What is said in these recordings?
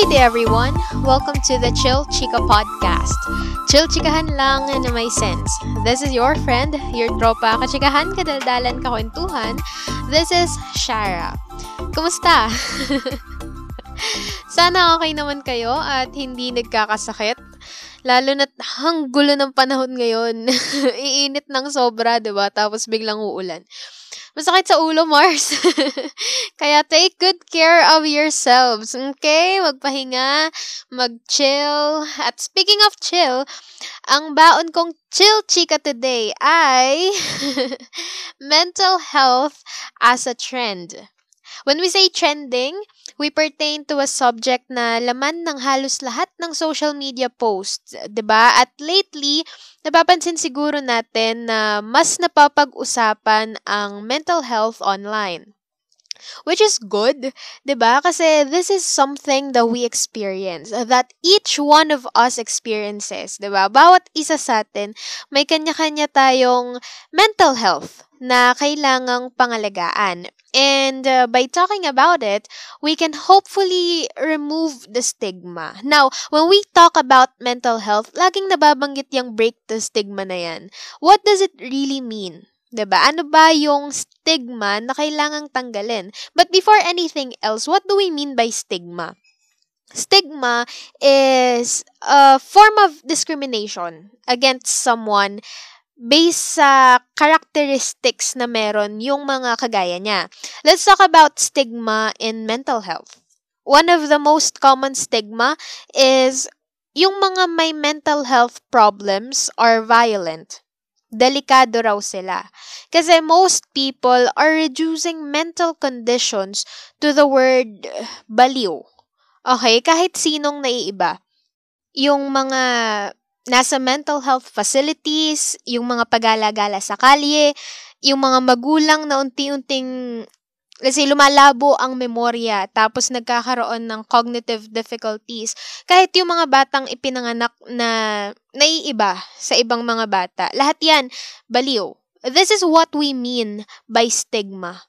Lovely day everyone! Welcome to the Chill Chica Podcast. Chill chikahan lang na may sense. This is your friend, your tropa, kachikahan, kadaldalan, kakwentuhan. This is Shara. Kumusta? Sana okay naman kayo at hindi nagkakasakit. Lalo na hang gulo ng panahon ngayon. Iinit ng sobra, ba? Tapos biglang uulan. Masakit sa ulo, Mars. Kaya take good care of yourselves. Okay? Magpahinga, mag-chill. At speaking of chill, ang baon kong chill chika today ay mental health as a trend. When we say trending, we pertain to a subject na laman ng halos lahat ng social media posts, 'di ba? At lately, napapansin siguro natin na mas napapag-usapan ang mental health online. Which is good, 'di ba? Kasi this is something that we experience, that each one of us experiences, 'di ba? Bawat isa sa atin may kanya-kanya tayong mental health na kailangang pangalagaan. And uh, by talking about it, we can hopefully remove the stigma. Now, when we talk about mental health, laging nababanggit yung break the stigma na yan. What does it really mean? 'Di ba? Ano ba yung stigma na kailangang tanggalin? But before anything else, what do we mean by stigma? Stigma is a form of discrimination against someone based sa characteristics na meron yung mga kagaya niya. Let's talk about stigma in mental health. One of the most common stigma is yung mga may mental health problems are violent. Delikado raw sila. Kasi most people are reducing mental conditions to the word baliw. Okay? Kahit sinong naiiba. Yung mga nasa mental health facilities, yung mga pagala-gala sa kalye, yung mga magulang na unti-unting say, lumalabo ang memorya, tapos nagkakaroon ng cognitive difficulties. Kahit yung mga batang ipinanganak na naiiba sa ibang mga bata, lahat yan, baliw. This is what we mean by stigma.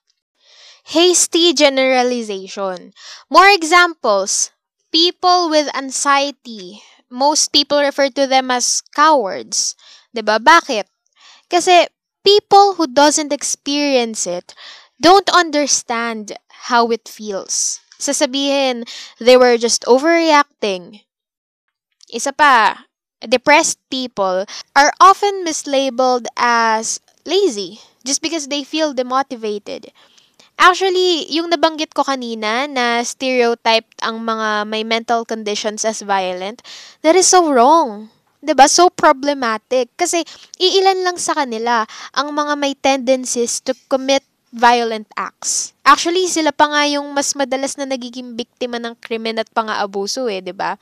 Hasty generalization. More examples. People with anxiety, most people refer to them as cowards. 'Di ba? Bakit? Kasi people who doesn't experience it don't understand how it feels. Sasabihin, they were just overreacting. Isa pa, depressed people are often mislabeled as lazy just because they feel demotivated. Actually, yung nabanggit ko kanina na stereotyped ang mga may mental conditions as violent, that is so wrong. 'Di ba? So problematic kasi iilan lang sa kanila ang mga may tendencies to commit violent acts. Actually, sila pa nga yung mas madalas na nagiging biktima ng krimen at pang-aabuso eh, 'di ba?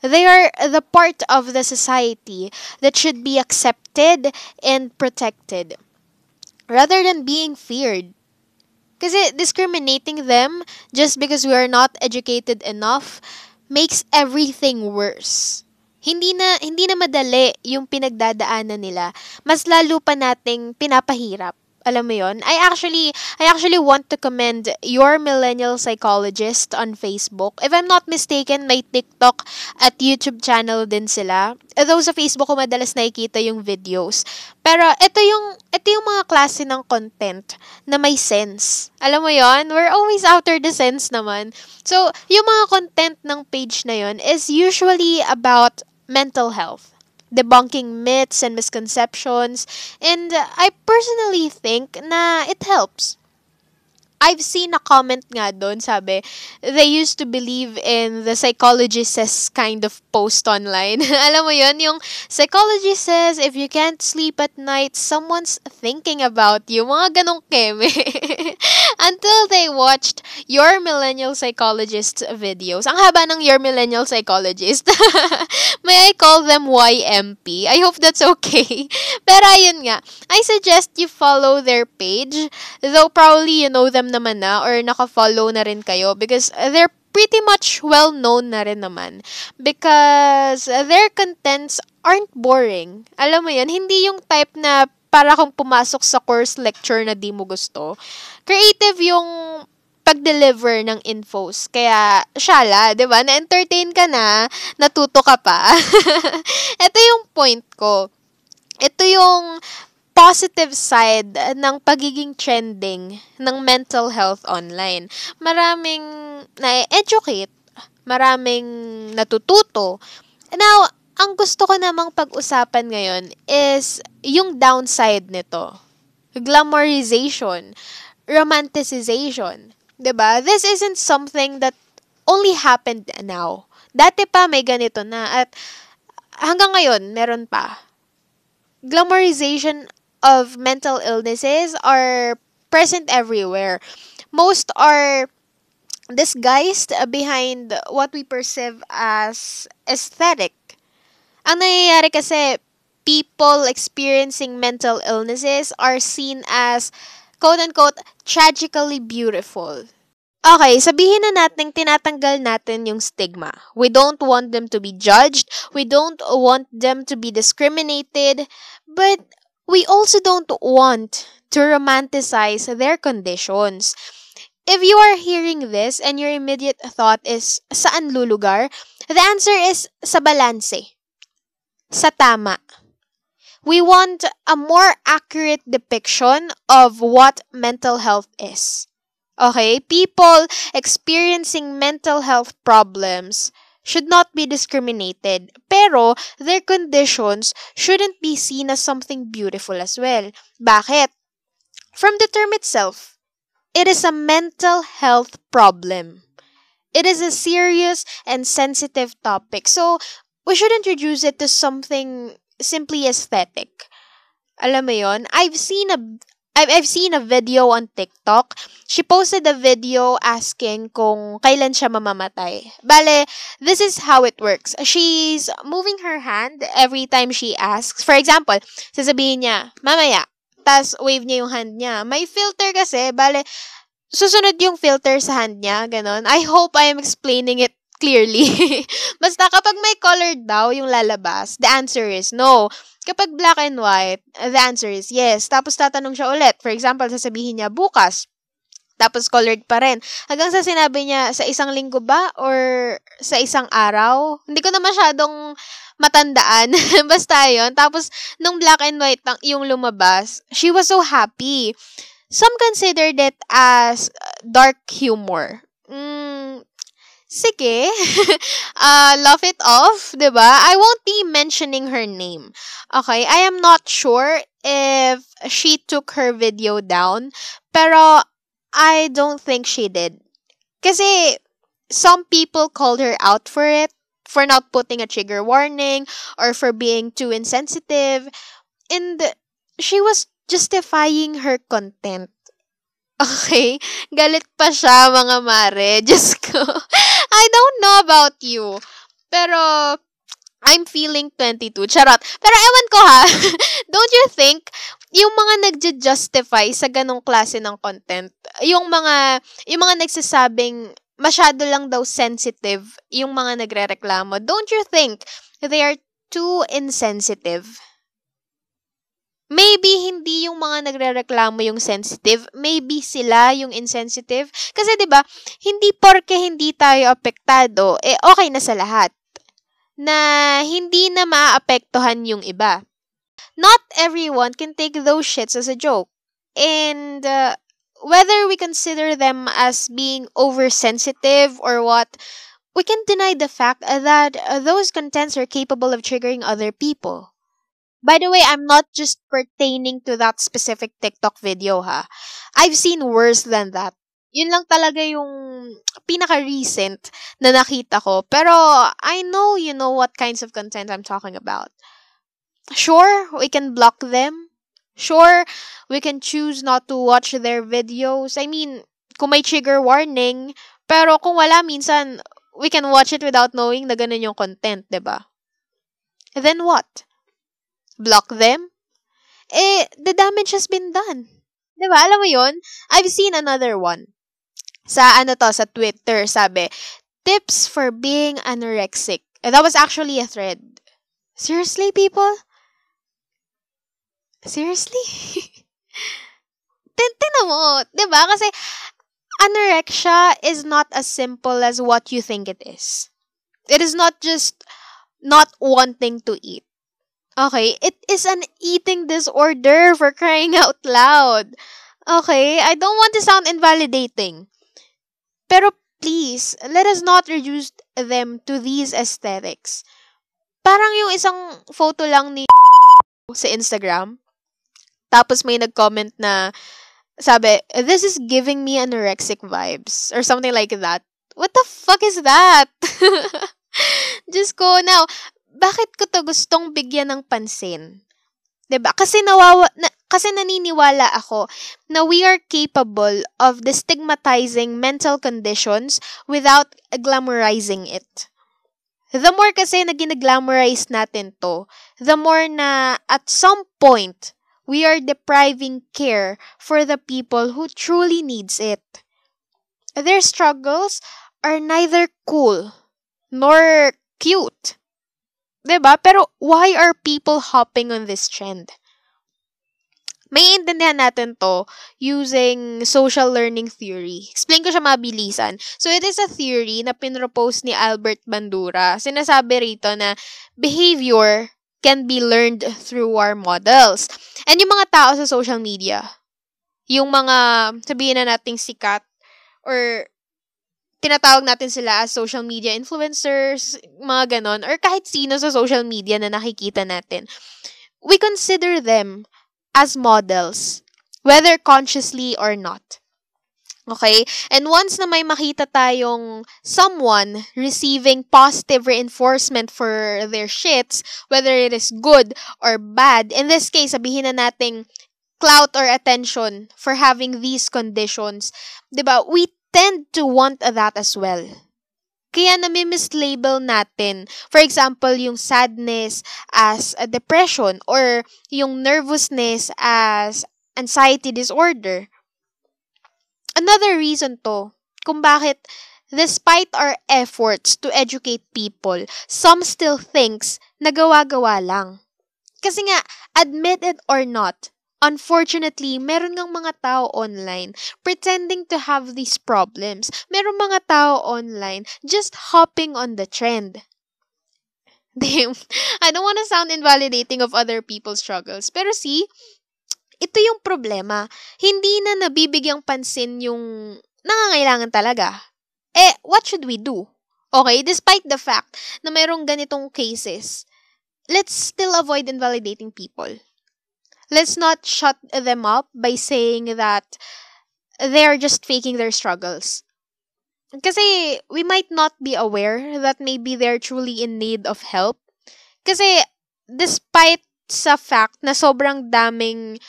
They are the part of the society that should be accepted and protected rather than being feared. Kasi discriminating them just because we are not educated enough makes everything worse. Hindi na hindi na madali yung pinagdadaanan nila. Mas lalo pa nating pinapahirap. Alam mo yon? I actually I actually want to commend your millennial psychologist on Facebook. If I'm not mistaken, may TikTok at YouTube channel din sila. Although sa Facebook ko madalas nakikita yung videos. Pero ito yung ito yung mga klase ng content na may sense. Alam mo yon? We're always after the sense naman. So, yung mga content ng page na yon is usually about mental health debunking myths and misconceptions, and I personally think na it helps. I've seen a comment nga doon, sabi, they used to believe in the psychology says kind of post online. Alam mo yon yung psychology says if you can't sleep at night, someone's thinking about you. Mga ganong keme. Until they watched Your Millennial Psychologist videos. Ang haba ng Your Millennial Psychologist. May I call them YMP? I hope that's okay. Pero ayun nga, I suggest you follow their page. Though probably you know them naman na or naka-follow na rin kayo because they're pretty much well known na rin naman because their contents aren't boring. Alam mo yan, hindi yung type na para kung pumasok sa course lecture na di mo gusto. Creative yung pag-deliver ng infos. Kaya, syala, di ba? Na-entertain ka na, natuto ka pa. Ito yung point ko. Ito yung positive side ng pagiging trending ng mental health online. Maraming na-educate, maraming natututo. Now, ang gusto ko namang pag-usapan ngayon is yung downside nito. Glamorization, romanticization. 'Di ba? This isn't something that only happened now. Dati pa may ganito na at hanggang ngayon meron pa. Glamorization of mental illnesses are present everywhere. Most are disguised behind what we perceive as aesthetic. Ang nangyayari kasi, people experiencing mental illnesses are seen as quote-unquote, tragically beautiful. Okay, sabihin na natin tinatanggal natin yung stigma. We don't want them to be judged. We don't want them to be discriminated. But we also don't want to romanticize their conditions. If you are hearing this and your immediate thought is, saan lulugar? The answer is, sa balanse. Sa tama. We want a more accurate depiction of what mental health is. Okay? People experiencing mental health problems should not be discriminated. Pero, their conditions shouldn't be seen as something beautiful as well. Bakit? From the term itself, it is a mental health problem. It is a serious and sensitive topic. So, we shouldn't reduce it to something simply aesthetic. Alam mo yon? I've seen a I've, I've seen a video on TikTok. She posted a video asking kung kailan siya mamamatay. Bale, this is how it works. She's moving her hand every time she asks. For example, sasabihin niya, mamaya. Tapos wave niya yung hand niya. May filter kasi. Bale, susunod yung filter sa hand niya. Ganon. I hope I am explaining it clearly. Basta kapag may colored daw yung lalabas, the answer is no. Kapag black and white, the answer is yes. Tapos tatanong siya ulit. For example, sasabihin niya bukas. Tapos colored pa rin. Hanggang sa sinabi niya, sa isang linggo ba? Or sa isang araw? Hindi ko na masyadong matandaan. Basta yon Tapos, nung black and white yung lumabas, she was so happy. Some considered it as dark humor. Mm, sige, uh, laugh it off, ba? I won't be mentioning her name. Okay, I am not sure if she took her video down, pero I don't think she did. Kasi some people called her out for it, for not putting a trigger warning or for being too insensitive. And she was justifying her content. Okay? Galit pa siya, mga mare. Diyos ko. I don't know about you. Pero, I'm feeling 22. Charot. Pero ewan ko ha, don't you think, yung mga nagja-justify sa ganong klase ng content, yung mga, yung mga nagsasabing, masyado lang daw sensitive, yung mga nagre-reklamo, don't you think they are too insensitive? Maybe hindi yung mga nagrereklamo yung sensitive, maybe sila yung insensitive. Kasi 'di ba, hindi porke hindi tayo apektado, eh okay na sa lahat. Na hindi na maapektuhan yung iba. Not everyone can take those shits as a joke. And uh, whether we consider them as being oversensitive or what, we can deny the fact that those contents are capable of triggering other people. By the way, I'm not just pertaining to that specific TikTok video ha. I've seen worse than that. Yun lang talaga yung pinaka-recent na nakita ko. Pero I know you know what kinds of content I'm talking about. Sure, we can block them. Sure, we can choose not to watch their videos. I mean, kung may trigger warning, pero kung wala, minsan, we can watch it without knowing na ganun yung content, ba? Diba? Then what? Block them, eh, the damage has been done. Di ba? Alam mo yon I've seen another one. Sa ano to, sa Twitter, sabi, tips for being anorexic. And that was actually a thread. Seriously, people? Seriously? Tingnan mo, 'di ba? Kasi anorexia is not as simple as what you think it is. It is not just not wanting to eat. Okay? It is an eating disorder for crying out loud. Okay? I don't want to sound invalidating. Pero please, let us not reduce them to these aesthetics. Parang yung isang photo lang ni sa Instagram. Tapos may nag-comment na sabi, this is giving me anorexic vibes or something like that. What the fuck is that? Just ko now, bakit ko to gustong bigyan ng pansin? 'Di ba? Kasi nawawa na, kasi naniniwala ako na we are capable of destigmatizing mental conditions without glamorizing it. The more kasi na ginaglamorize natin to, the more na at some point, we are depriving care for the people who truly needs it. Their struggles are neither cool nor cute. 'Di ba? Pero why are people hopping on this trend? May intindihan natin to using social learning theory. Explain ko siya mabilisan. So, it is a theory na pinropose ni Albert Bandura. Sinasabi rito na behavior can be learned through our models. And yung mga tao sa social media, yung mga, sabihin na nating sikat, or tinatawag natin sila as social media influencers, mga ganon, or kahit sino sa social media na nakikita natin, we consider them as models, whether consciously or not. Okay? And once na may makita tayong someone receiving positive reinforcement for their shits, whether it is good or bad, in this case, sabihin na nating clout or attention for having these conditions, di ba? We tend to want that as well. Kaya nami-mislabel natin. For example, yung sadness as a depression or yung nervousness as anxiety disorder. Another reason to kung bakit despite our efforts to educate people, some still thinks na gawa-gawa lang. Kasi nga, admit it or not, Unfortunately, meron ngang mga tao online pretending to have these problems. Meron mga tao online just hopping on the trend. Damn. I don't want to sound invalidating of other people's struggles. Pero see, ito yung problema. Hindi na nabibigyang pansin yung nangangailangan talaga. Eh, what should we do? Okay, despite the fact na mayroong ganitong cases, let's still avoid invalidating people let's not shut them up by saying that they're just faking their struggles. Kasi we might not be aware that maybe they're truly in need of help. Kasi despite sa fact na sobrang daming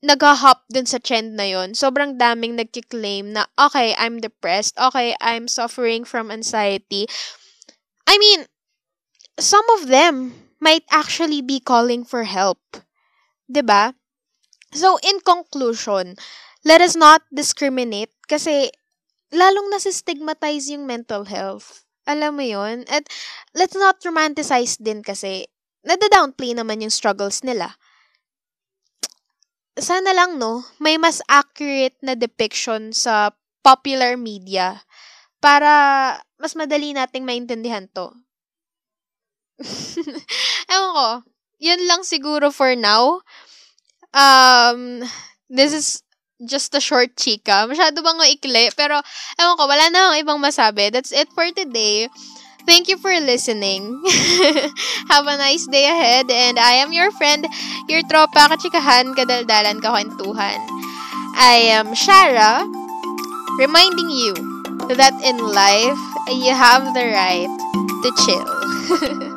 nag-hop dun sa trend na yon sobrang daming nagki-claim na, okay, I'm depressed, okay, I'm suffering from anxiety. I mean, some of them might actually be calling for help. 'Di ba? So, in conclusion, let us not discriminate kasi lalong nasi-stigmatize yung mental health. Alam mo yon At let's not romanticize din kasi nada-downplay naman yung struggles nila. Sana lang, no, may mas accurate na depiction sa popular media para mas madali nating maintindihan to. Ewan ko, yun lang siguro for now. Um, this is just a short chika. Masyado bang maikli? Pero, ewan ko, wala na akong ibang masabi. That's it for today. Thank you for listening. Have a nice day ahead. And I am your friend, your tropa, kachikahan, kadaldalan, kakwentuhan. I am Shara, reminding you that in life, you have the right to chill.